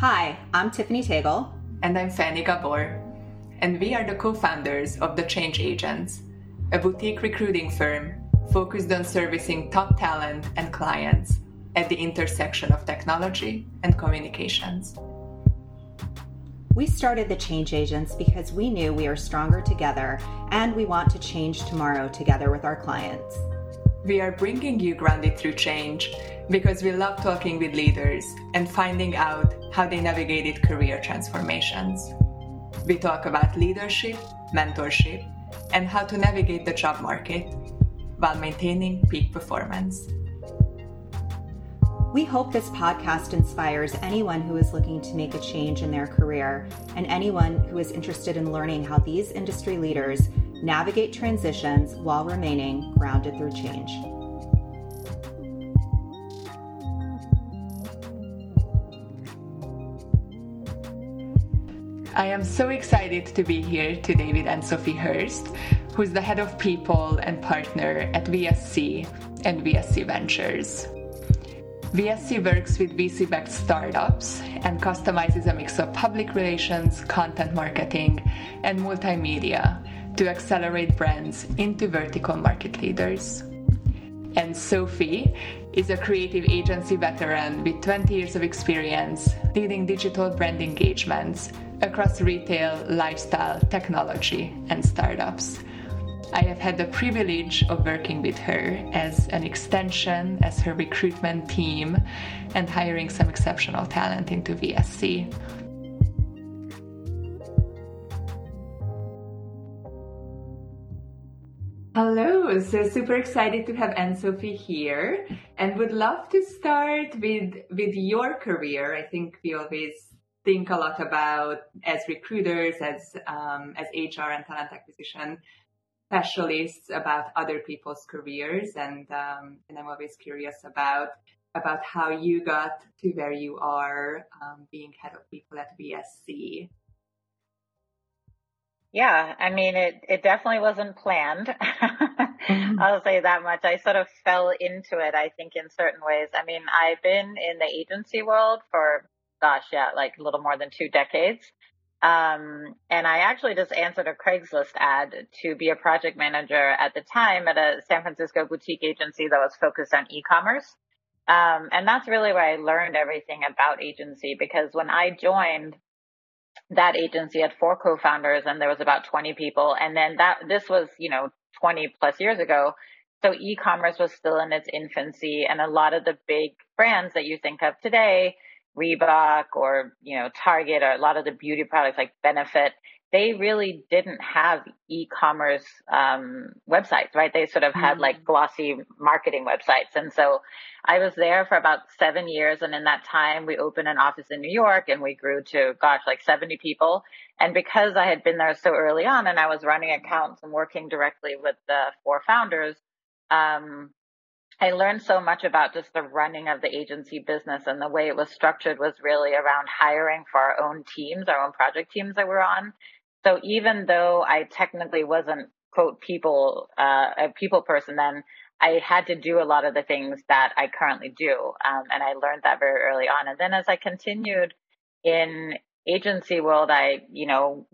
Hi, I'm Tiffany Tagle. And I'm Fanni Gabor. And we are the co founders of The Change Agents, a boutique recruiting firm focused on servicing top talent and clients at the intersection of technology and communications. We started the Change Agents because we knew we are stronger together and we want to change tomorrow together with our clients. We are bringing you Grounded Through Change because we love talking with leaders and finding out how they navigated career transformations. We talk about leadership, mentorship, and how to navigate the job market while maintaining peak performance. We hope this podcast inspires anyone who is looking to make a change in their career and anyone who is interested in learning how these industry leaders navigate transitions while remaining grounded through change. I am so excited to be here to David Anne-Sophie Hurst, who's the head of people and partner at VSC and VSC Ventures. VSC works with VC backed startups and customizes a mix of public relations, content marketing, and multimedia to accelerate brands into vertical market leaders. Anne-Sophie is a creative agency veteran with 20 years of experience leading digital brand engagements across retail, lifestyle, technology, and startups. I have had the privilege of working with her as an extension, as her recruitment team, and hiring some exceptional talent into VSC. Hello, so super excited to have Anne-Sophie here and would love to start with with your career. I think we always think a lot about as recruiters, as um, as HR and talent acquisition specialists about other people's careers, and um, and I'm always curious about about how you got to where you are, um, being head of people at VSC. Yeah, I mean, it, it definitely wasn't planned. mm-hmm. I'll say that much. I sort of fell into it, I think, in certain ways. I mean, I've been in the agency world for, gosh, yeah, like a little more than two decades. Um, and I actually just answered a Craigslist ad to be a project manager at the time at a San Francisco boutique agency that was focused on e-commerce. Um, and that's really where I learned everything about agency because when I joined that agency had four co-founders and there was about 20 people. And then that, this was, you know, 20 plus years ago. So e-commerce was still in its infancy and a lot of the big brands that you think of today, Reebok or, you know, Target or a lot of the beauty products like Benefit, they really didn't have e-commerce um, websites, right? They sort of had mm-hmm. like glossy marketing websites. And so I was there for about seven years. And in that time, we opened an office in New York and we grew to, gosh, like 70 people. And because I had been there so early on and I was running accounts and working directly with the four founders, um, I learned so much about just the running of the agency business and the way it was structured was really around hiring for our own teams, our own project teams that we're on. So even though I technically wasn't quote people, uh, a people person then, I had to do a lot of the things that I currently do. Um, and I learned that very early on. And then as I continued in agency world, I, you know,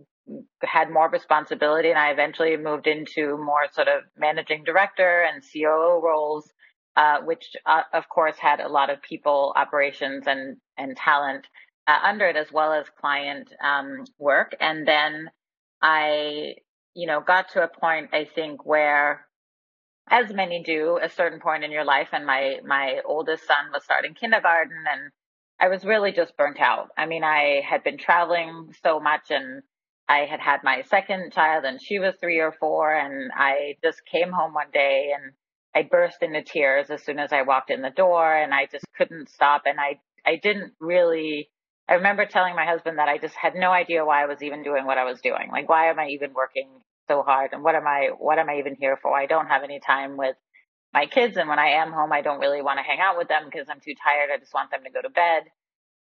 had more responsibility and I eventually moved into more sort of managing director and COO roles uh, which uh, of course had a lot of people operations and and talent uh, under it as well as client um, work. And then i you know got to a point i think where as many do a certain point in your life and my my oldest son was starting kindergarten and i was really just burnt out. I mean i had been traveling so much and I had had my second child and she was three or four and I just came home one day and I burst into tears as soon as I walked in the door and I just couldn't stop. And I, I didn't really, I remember telling my husband that I just had no idea why I was even doing what I was doing. Like, why am I even working so hard? And what am I, what am I even here for? I don't have any time with my kids. And when I am home, I don't really want to hang out with them because I'm too tired. I just want them to go to bed.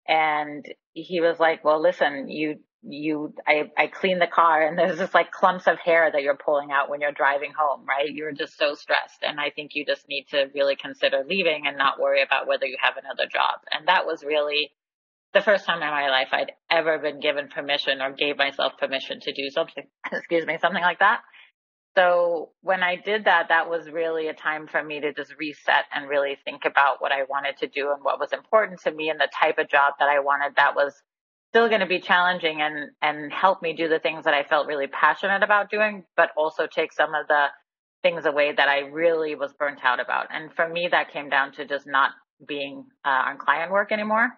And he was like, well, listen, you, you I, I clean the car and there's just like clumps of hair that you're pulling out when you're driving home, right? You're just so stressed. And I think you just need to really consider leaving and not worry about whether you have another job. And that was really the first time in my life I'd ever been given permission or gave myself permission to do something, excuse me, something like that. So when I did that, that was really a time for me to just reset and really think about what I wanted to do and what was important to me and the type of job that I wanted that was still going to be challenging and, and help me do the things that I felt really passionate about doing, but also take some of the things away that I really was burnt out about. And for me, that came down to just not being uh, on client work anymore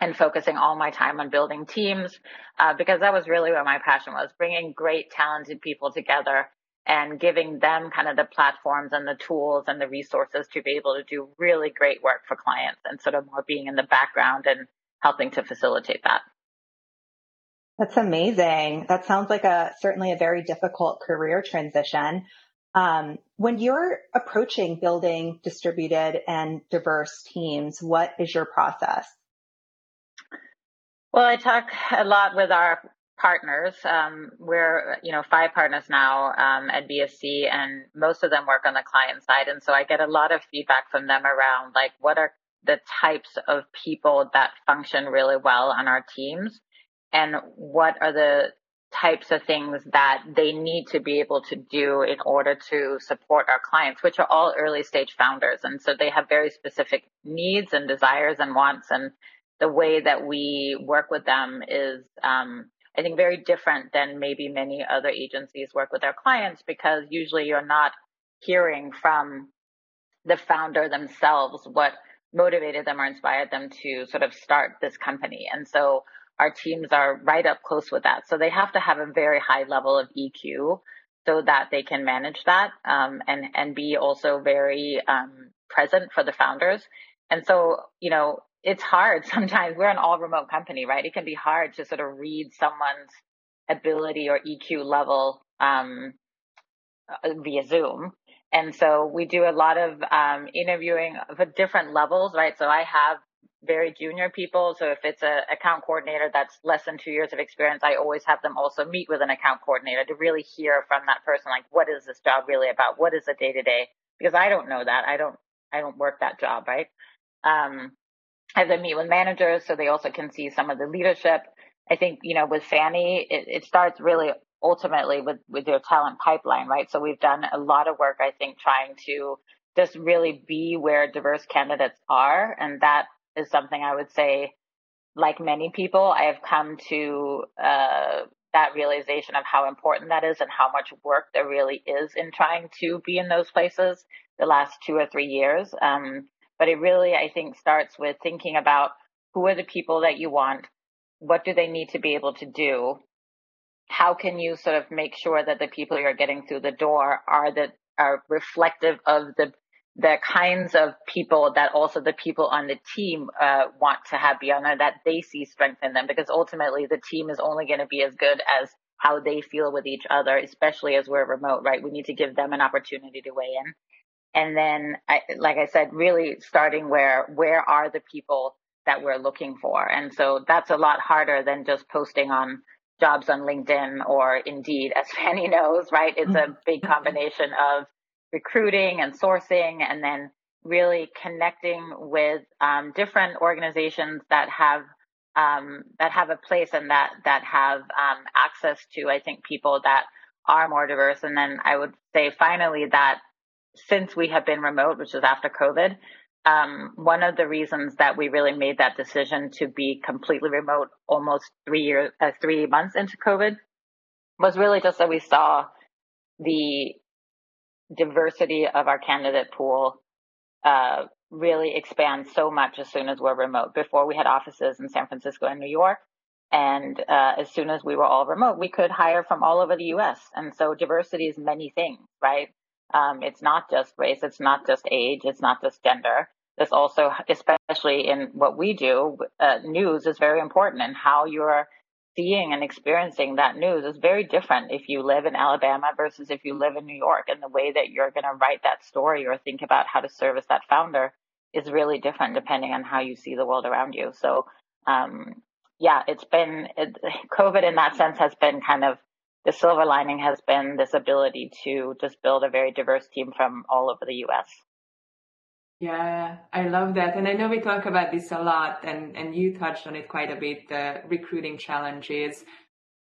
and focusing all my time on building teams uh, because that was really where my passion was bringing great talented people together and giving them kind of the platforms and the tools and the resources to be able to do really great work for clients and sort of more being in the background and helping to facilitate that. That's amazing. That sounds like a certainly a very difficult career transition. Um, when you're approaching building distributed and diverse teams, what is your process? Well, I talk a lot with our partners. Um, we're, you know, five partners now um, at VSC, and most of them work on the client side. And so I get a lot of feedback from them around like what are the types of people that function really well on our teams, and what are the types of things that they need to be able to do in order to support our clients, which are all early stage founders. And so they have very specific needs and desires and wants. And the way that we work with them is, um, I think, very different than maybe many other agencies work with their clients because usually you're not hearing from the founder themselves what motivated them or inspired them to sort of start this company. And so our teams are right up close with that. So they have to have a very high level of EQ so that they can manage that um, and and be also very um, present for the founders. And so you know it's hard sometimes. We're an all remote company, right? It can be hard to sort of read someone's ability or EQ level um, uh, via Zoom. And so we do a lot of um, interviewing for different levels, right? So I have very junior people. So if it's a account coordinator that's less than two years of experience, I always have them also meet with an account coordinator to really hear from that person, like, what is this job really about? What is the day to day? Because I don't know that. I don't, I don't work that job, right? Um, I have them meet with managers so they also can see some of the leadership. I think, you know, with Fanni, it, it starts really ultimately with, with their talent pipeline, right? So we've done a lot of work, I think, trying to just really be where diverse candidates are. And that is something I would say, like many people, I have come to uh, that realization of how important that is and how much work there really is in trying to be in those places the last two or three years. Um, but it really, I think, starts with thinking about who are the people that you want, what do they need to be able to do, how can you sort of make sure that the people you're getting through the door are that are reflective of the the kinds of people that also the people on the team uh, want to have be on there that they see strength in them because ultimately the team is only going to be as good as how they feel with each other especially as we're remote right? We need to give them an opportunity to weigh in and then I, like i said really starting where where are the people that we're looking for? And so that's a lot harder than just posting on jobs on linkedin or indeed as Fanni knows right? It's a big mm-hmm. combination of recruiting and sourcing and then really connecting with um, different organizations that have um, that have a place and that that have um, access to I think people that are more diverse. And then I would say finally that since we have been remote which is after COVID um, one of the reasons that we really made that decision to be completely remote almost three years uh, three months into COVID was really just that we saw the diversity of our candidate pool uh, really expand so much as soon as we're remote. Before we had offices in San Francisco and New York. And uh, as soon as we were all remote, we could hire from all over the US. And so diversity is many things, right? Um, it's not just race, it's not just age, it's not just gender. This also, especially in what we do, uh, news is very important and how you're seeing and experiencing that news is very different if you live in Alabama versus if you live in New York. And the way that you're going to write that story or think about how to service that founder is really different depending on how you see the world around you. So, um, yeah, it's been it, COVID in that sense has been kind of the silver lining has been this ability to just build a very diverse team from all over the U.S. Yeah, I love that. And I know we talk about this a lot and, and you touched on it quite a bit, the recruiting challenges.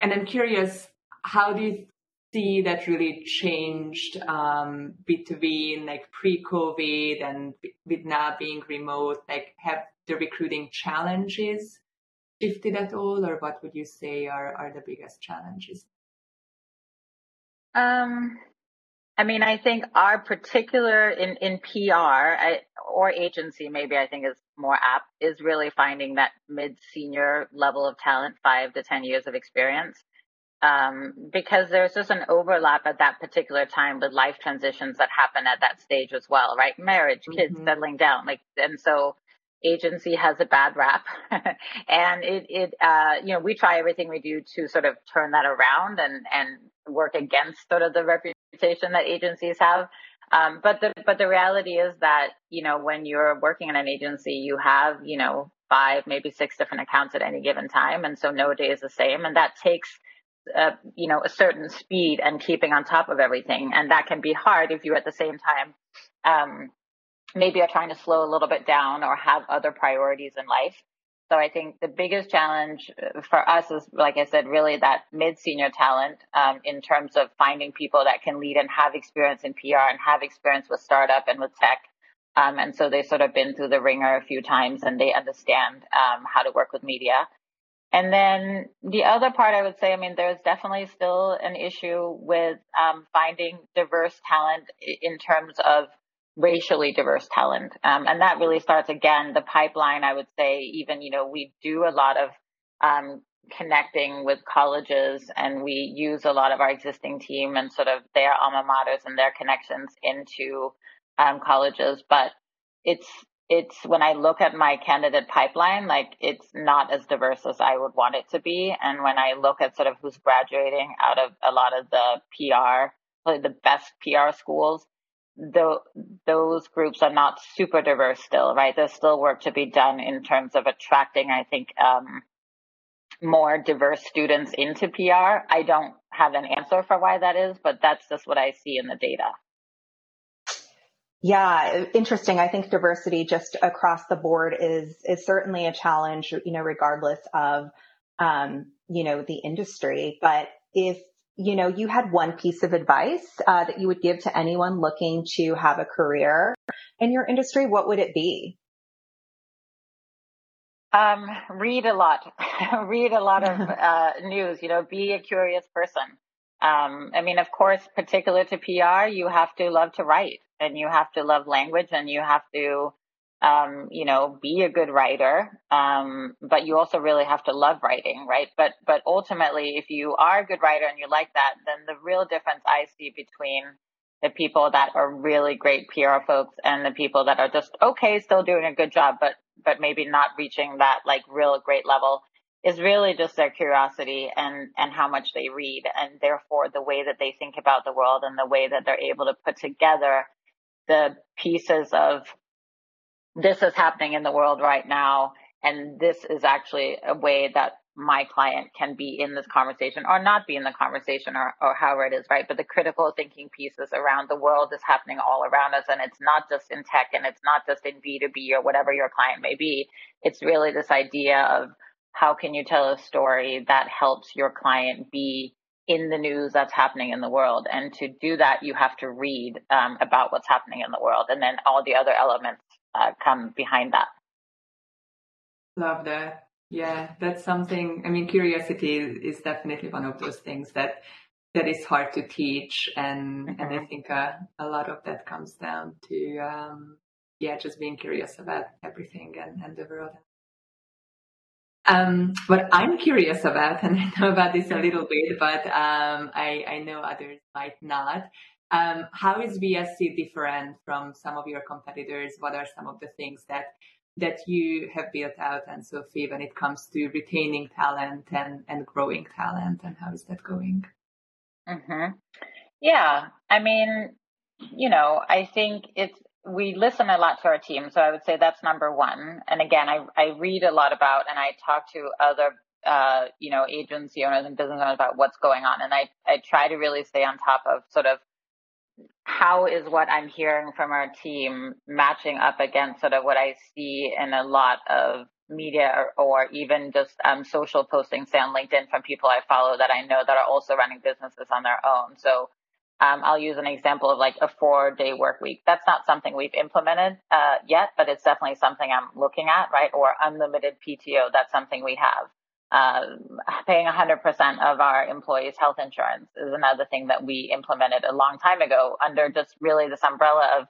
And I'm curious, how do you see that really changed um, between like pre-COVID and with now being remote? Like have the recruiting challenges shifted at all or what would you say are, are the biggest challenges? Um, I mean, I think our particular in, in PR I, or agency, maybe I think is more apt, is really finding that mid senior level of talent, five to 10 years of experience. Um, because there's just an overlap at that particular time with life transitions that happen at that stage as well, right? Marriage, kids mm-hmm. settling down, like, and so agency has a bad rap and it, it, uh, you know, we try everything we do to sort of turn that around and, and work against sort of the reputation that agencies have. Um, but the, but the reality is that, you know, when you're working in an agency, you have, you know, five, maybe six different accounts at any given time. And so no day is the same. And that takes, uh, you know, a certain speed and keeping on top of everything. And that can be hard if you're at the same time, um, maybe are trying to slow a little bit down or have other priorities in life. So I think the biggest challenge uh, for us is, like I said, really that mid senior talent um, in terms of finding people that can lead and have experience in PR and have experience with startup and with tech. Um, and so they've sort of been through the ringer a few times and they understand um, how to work with media. And then the other part I would say, I mean, there's definitely still an issue with um, finding diverse talent in terms of racially diverse talent. Um, and that really starts again, the pipeline, I would say, even, you know, we do a lot of um, connecting with colleges and we use a lot of our existing team and sort of their alma maters and their connections into um, colleges. But it's, it's when I look at my candidate pipeline, like it's not as diverse as I would want it to be. And when I look at sort of who's graduating out of a lot of the PR, the best PR schools, the, those groups are not super diverse still, right? There's still work to be done in terms of attracting, I think, um, more diverse students into PR. I don't have an answer for why that is, but that's just what I see in the data. Yeah, interesting. I think diversity just across the board is is certainly a challenge, you know, regardless of um, you know, the industry. But if you know, you had one piece of advice uh, that you would give to anyone looking to have a career in your industry, what would it be? Um, read a lot, read a lot of uh, news, you know, be a curious person. Um, I mean, of course, particular to PR, you have to love to write and you have to love language and you have to um, you know, be a good writer. Um, but you also really have to love writing, right? But, but ultimately, if you are a good writer and you like that, then the real difference I see between the people that are really great PR folks and the people that are just okay, still doing a good job, but, but maybe not reaching that like real great level is really just their curiosity and, and how much they read and therefore the way that they think about the world and the way that they're able to put together the pieces of this is happening in the world right now. And this is actually a way that my client can be in this conversation or not be in the conversation or, or however it is, right? But the critical thinking pieces around the world is happening all around us. And it's not just in tech and it's not just in B2B or whatever your client may be. It's really this idea of how can you tell a story that helps your client be in the news that's happening in the world. And to do that, you have to read um, about what's happening in the world. And then all the other elements uh, come behind that. Love that. Yeah, that's something. I mean, curiosity is definitely one of those things that that is hard to teach, and mm-hmm. and I mm-hmm. think uh, a lot of that comes down to um, yeah, just being curious about everything and, and the world. Um, what I'm curious about, and I know about this a little bit, but um, I, I know others might not, um, how is VSC different from some of your competitors? What are some of the things that that you have built out Anne-Sophie when it comes to retaining talent and, and growing talent and how is that going? Mm-hmm. Yeah, I mean, you know, I think it's we listen a lot to our team, so I would say that's number one. And again, I I read a lot about and I talk to other uh, you know agency owners and business owners about what's going on, and I I try to really stay on top of sort of how is what I'm hearing from our team matching up against sort of what I see in a lot of media or, or even just um, social postings, on LinkedIn from people I follow that I know that are also running businesses on their own. So um, I'll use an example of like a four day work week. That's not something we've implemented uh, yet, but it's definitely something I'm looking at, right? Or unlimited PTO. That's something we have. Uh, paying 100% of our employees' health insurance is another thing that we implemented a long time ago under just really this umbrella of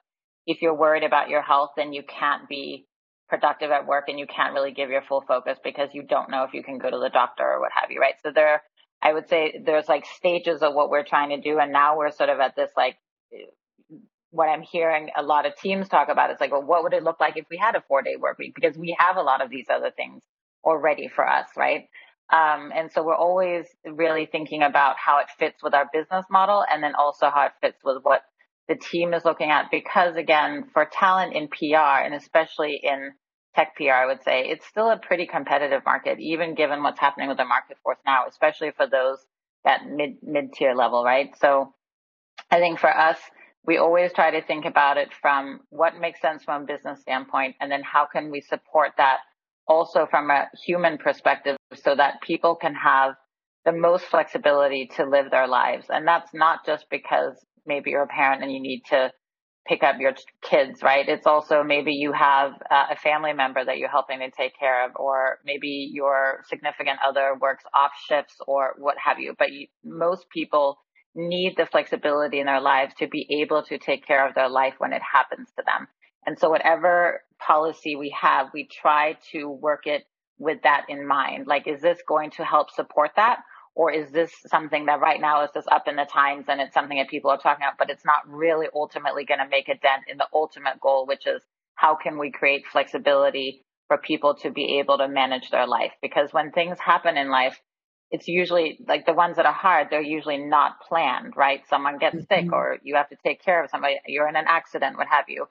if you're worried about your health, then you can't be productive at work and you can't really give your full focus because you don't know if you can go to the doctor or what have you, right? So there, I would say there's like stages of what we're trying to do. And now we're sort of at this like, what I'm hearing a lot of teams talk about is like, well, what would it look like if we had a four day work week? Because we have a lot of these other things already for us, right? Um, and so we're always really thinking about how it fits with our business model and then also how it fits with what the team is looking at. Because again, for talent in PR and especially in tech PR, I would say it's still a pretty competitive market, even given what's happening with the market force now, especially for those that mid mid tier level, right? So I think for us, we always try to think about it from what makes sense from a business standpoint, and then how can we support that also from a human perspective so that people can have the most flexibility to live their lives. And that's not just because maybe you're a parent and you need to pick up your kids, right? It's also maybe you have uh, a family member that you're helping to take care of, or maybe your significant other works off shifts or what have you. But you, most people need the flexibility in their lives to be able to take care of their life when it happens to them. And so whatever policy we have, we try to work it with that in mind. Like, is this going to help support that? Or is this something that right now is just up in the times and it's something that people are talking about, but it's not really ultimately going to make a dent in the ultimate goal, which is how can we create flexibility for people to be able to manage their life? Because when things happen in life, it's usually like the ones that are hard, they're usually not planned, right? Someone gets mm-hmm. sick or you have to take care of somebody, you're in an accident, what have you.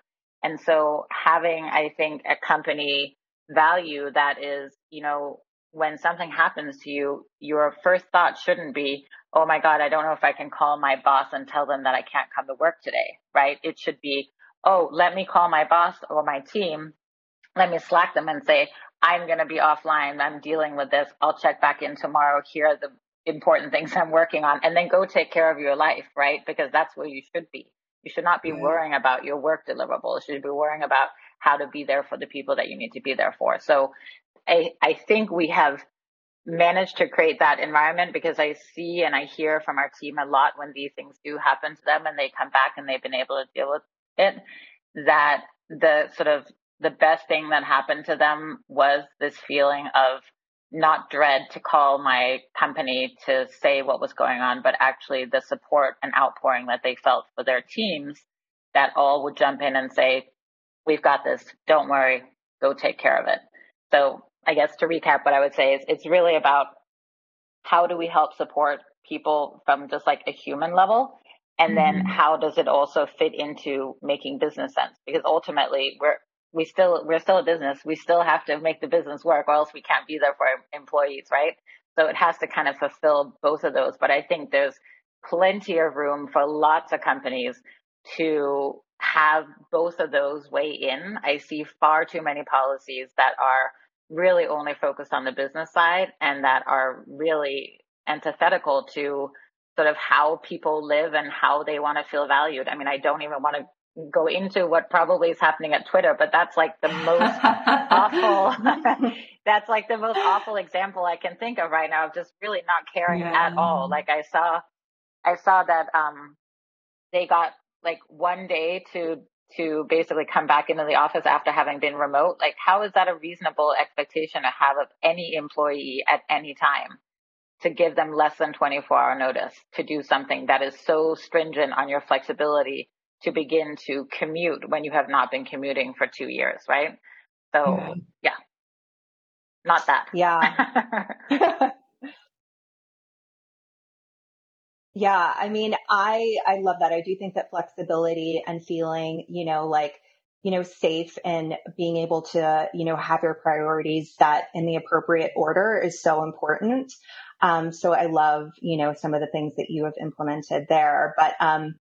And so having, I think, a company value that is, you know, when something happens to you, your first thought shouldn't be, oh my God, I don't know if I can call my boss and tell them that I can't come to work today, right? It should be, oh, let me call my boss or my team. Let me slack them and say, I'm going to be offline. I'm dealing with this. I'll check back in tomorrow. Here are the important things I'm working on. And then go take care of your life, right? Because that's where you should be. You should not be yeah. worrying about your work deliverables. You should be worrying about how to be there for the people that you need to be there for. So I, I think we have managed to create that environment because I see and I hear from our team a lot when these things do happen to them and they come back and they've been able to deal with it, that the sort of the best thing that happened to them was this feeling of not dread to call my company to say what was going on, but actually the support and outpouring that they felt for their teams that all would jump in and say, we've got this. Don't worry. Go take care of it. So I guess to recap, what I would say is it's really about how do we help support people from just like a human level? And mm-hmm. then how does it also fit into making business sense? Because ultimately we're, we still we're still a business. We still have to make the business work, or else we can't be there for employees, right? So it has to kind of fulfill both of those. But I think there's plenty of room for lots of companies to have both of those weigh in. I see far too many policies that are really only focused on the business side and that are really antithetical to sort of how people live and how they want to feel valued. I mean, I don't even want to go into what probably is happening at Twitter, but that's like the most awful. that's like the most awful example I can think of right now of just really not caring yeah. at all. Like I saw, I saw that um, they got like one day to to basically come back into the office after having been remote. Like, how is that a reasonable expectation to have of any employee at any time? To give them less than 24 hour notice to do something that is so stringent on your flexibility to begin to commute when you have not been commuting for two years, right? So, yeah, yeah. not that. Yeah. yeah, I mean, I I love that. I do think that flexibility and feeling, you know, like you know, safe and being able to, you know, have your priorities set in the appropriate order is so important. Um, so I love, you know, some of the things that you have implemented there. But um,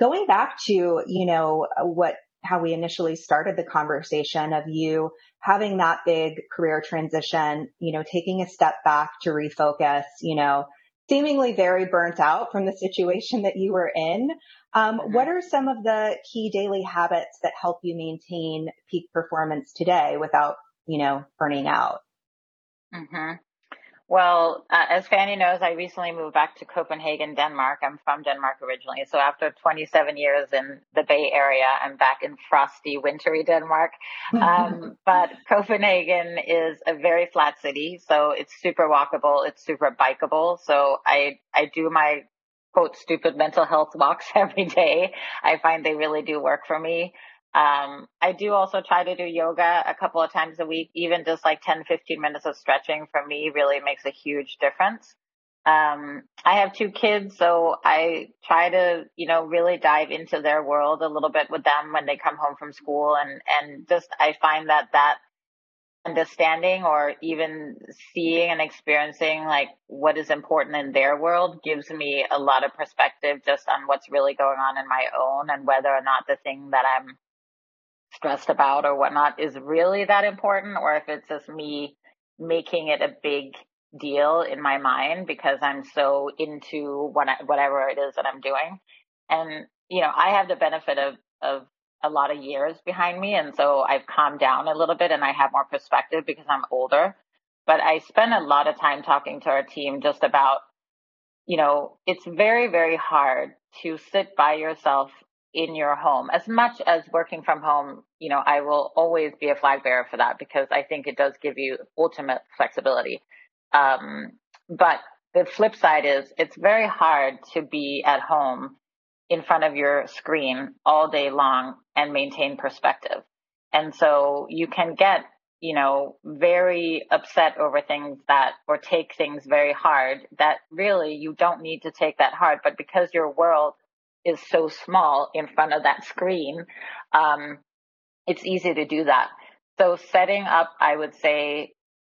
going back to, you know, what, how we initially started the conversation of you having that big career transition, you know, taking a step back to refocus, you know, seemingly very burnt out from the situation that you were in. Um, mm-hmm. What are some of the key daily habits that help you maintain peak performance today without, you know, burning out? Mm-hmm. Well, uh, as Fanni knows, I recently moved back to Copenhagen, Denmark. I'm from Denmark originally. So after 27 years in the Bay Area, I'm back in frosty, wintry Denmark. Um, but Copenhagen is a very flat city. So it's super walkable. It's super bikeable. So I, I do my quote stupid mental health walks every day. I find they really do work for me. Um, I do also try to do yoga a couple of times a week, even just like 10, 15 minutes of stretching for me really makes a huge difference. Um, I have two kids, so I try to, you know, really dive into their world a little bit with them when they come home from school. And, and just, I find that that understanding or even seeing and experiencing like what is important in their world gives me a lot of perspective just on what's really going on in my own and whether or not the thing that I'm stressed about or whatnot is really that important or if it's just me making it a big deal in my mind because I'm so into what I, whatever it is that I'm doing. And, you know, I have the benefit of, of a lot of years behind me. And so I've calmed down a little bit and I have more perspective because I'm older. But I spend a lot of time talking to our team just about, you know, it's very, very hard to sit by yourself in your home. As much as working from home you know i will always be a flag bearer for that because i think it does give you ultimate flexibility. Um, but the flip side is it's very hard to be at home in front of your screen all day long and maintain perspective. And so you can get you know very upset over things that or take things very hard that really you don't need to take that hard. But because your world is so small in front of that screen, um, it's easy to do that. So setting up, I would say,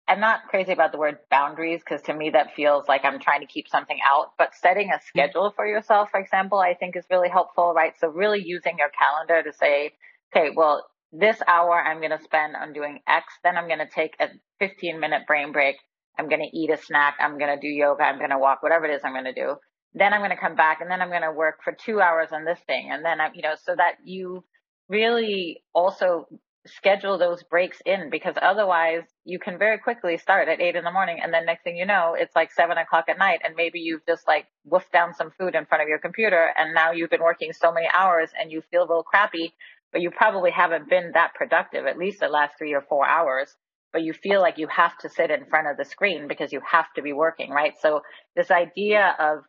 I'm not crazy about the word boundaries because to me that feels like I'm trying to keep something out, but setting a schedule for yourself, for example, I think is really helpful, right? So really using your calendar to say, okay, well, this hour I'm going to spend on doing X, then I'm going to take a 15 minute brain break. I'm going to eat a snack. I'm going to do yoga. I'm going to walk, whatever it is I'm going to do then I'm going to come back and then I'm going to work for two hours on this thing. And then I'm, you know, so that you really also schedule those breaks in because otherwise you can very quickly start at eight in the morning. And then next thing you know, it's like seven o'clock at night. And maybe you've just like woofed down some food in front of your computer. And now you've been working so many hours and you feel real crappy, but you probably haven't been that productive, at least the last three or four hours but you feel like you have to sit in front of the screen because you have to be working, right? So this idea of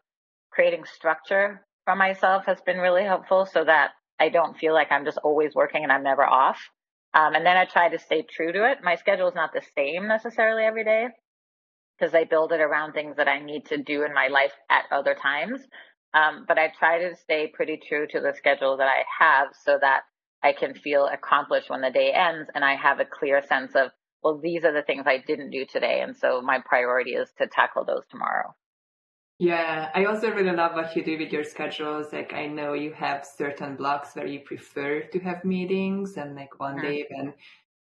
creating structure for myself has been really helpful so that I don't feel like I'm just always working and I'm never off. Um, and then I try to stay true to it. My schedule is not the same necessarily every day because I build it around things that I need to do in my life at other times. Um, but I try to stay pretty true to the schedule that I have so that I can feel accomplished when the day ends and I have a clear sense of, well, these are the things I didn't do today. And so my priority is to tackle those tomorrow. Yeah, I also really love what you do with your schedules. Like, I know you have certain blocks where you prefer to have meetings, and like one mm-hmm. day when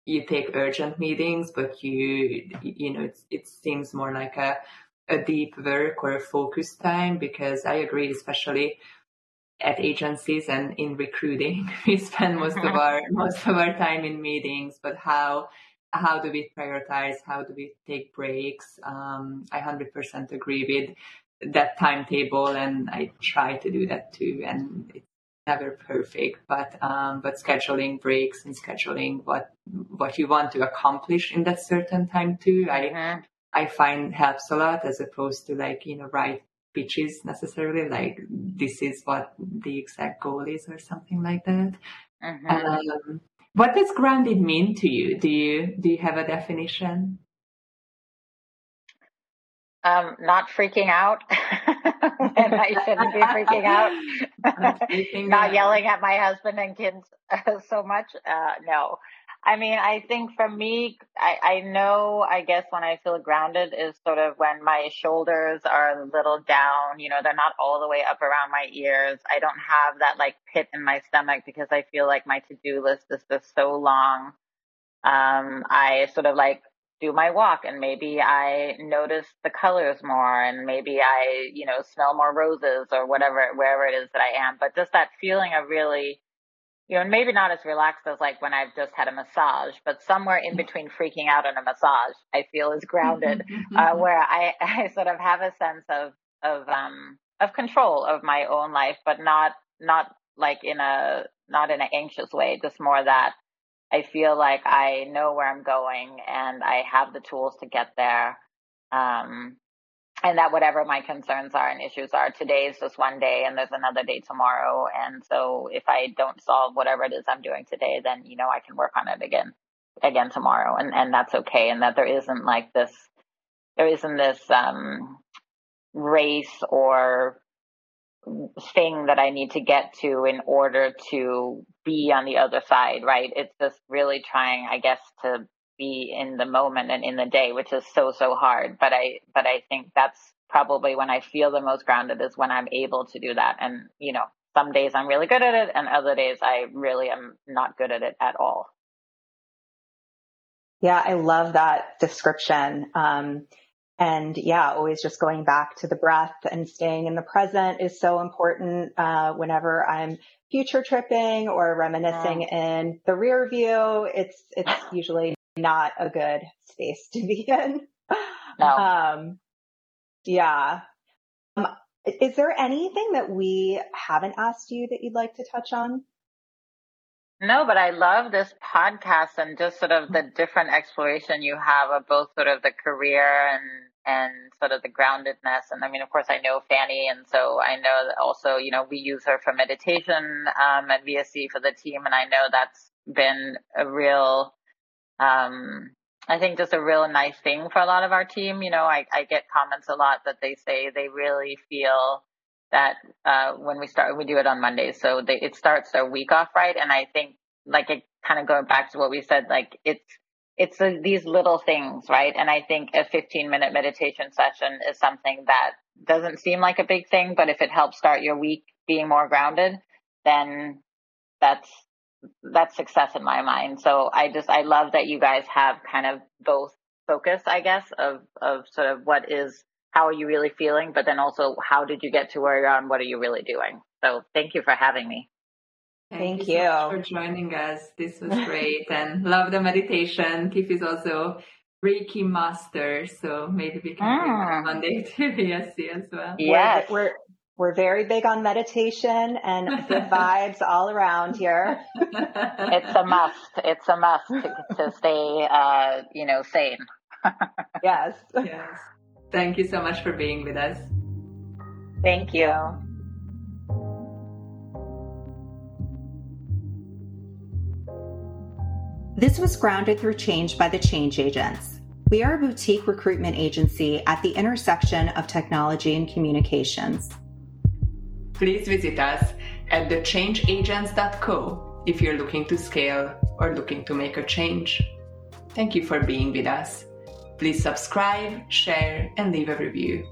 you take urgent meetings, but you, you know, it seems more like a, a deep work or a focus time because I agree, especially at agencies and in recruiting, we spend most of our, most of our time in meetings, but how, how do we prioritize? How do we take breaks? Um, I 100% agree with that timetable and I try to do that too. And it's never perfect, but, um, but scheduling breaks and scheduling what, what you want to accomplish in that certain time too. I, mm-hmm. I find helps a lot as opposed to like, you know, write pitches necessarily, like this is what the exact goal is or something like that. Mm-hmm. Um, what does grounded mean to you? Do you, do you have a definition? Um, not freaking out when I shouldn't be freaking out, not yelling at my husband and kids so much. Uh, no, I mean, I think for me, I, I know, I guess when I feel grounded is sort of when my shoulders are a little down, you know, they're not all the way up around my ears. I don't have that like pit in my stomach because I feel like my to do list is just so long. Um, I sort of like do my walk and maybe I notice the colors more and maybe I, you know, smell more roses or whatever, wherever it is that I am. But just that feeling of really, you know, maybe not as relaxed as like when I've just had a massage, but somewhere in between freaking out and a massage, I feel is grounded, uh, where I, I sort of have a sense of, of, um, of control of my own life, but not, not like in a, not in an anxious way, just more that I feel like I know where I'm going and I have the tools to get there. Um, and that whatever my concerns are and issues are, today is just one day and there's another day tomorrow. And so if I don't solve whatever it is I'm doing today, then, you know, I can work on it again, again tomorrow. And, and that's okay. And that there isn't like this, there isn't this, um, race or thing that I need to get to in order to be on the other side, right? It's just really trying, I guess, to be in the moment and in the day, which is so, so hard. But I, but I think that's probably when I feel the most grounded is when I'm able to do that. And, you know, some days I'm really good at it and other days I really am not good at it at all. Yeah, I love that description. Um, and yeah, always just going back to the breath and staying in the present is so important. Uh, whenever I'm future tripping or reminiscing in the rear view, it's, it's usually not a good space to be in. No. Um, yeah. Um, is there anything that we haven't asked you that you'd like to touch on? No, but I love this podcast and just sort of the different exploration you have of both sort of the career and and sort of the groundedness. And I mean, of course, I know Fanni, and so I know that also, you know, we use her for meditation um, at VSC for the team, and I know that's been a real, um, I think, just a real nice thing for a lot of our team. You know, I, I get comments a lot that they say they really feel that uh, when we start, we do it on Mondays, so they, it starts their week off right, and I think like it kind of going back to what we said, like it's it's these little things, right? And I think a 15 minute meditation session is something that doesn't seem like a big thing, but if it helps start your week being more grounded, then that's that's success in my mind. So I just I love that you guys have kind of both focus, I guess, of of sort of what is how are you really feeling, but then also how did you get to where you are on, what are you really doing. So thank you for having me. Thank, Thank you, you. So for joining us. This was great and love the meditation. Keith is also Reiki master, so maybe we can bring ah. Monday to VSC as well. Yes, we're, we're we're very big on meditation and good vibes all around here. it's a must. It's a must to, to stay, uh, you know, sane. yes. Yes. Thank you so much for being with us. Thank you. This was grounded through change by the change agents. We are a boutique recruitment agency at the intersection of technology and communications. Please visit us at thechangeagents.co if you're looking to scale or looking to make a change. Thank you for being with us. Please subscribe, share, and leave a review.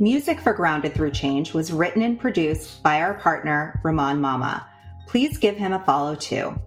Music for Grounded Through Change was written and produced by our partner, Ramon Mama. Please give him a follow too.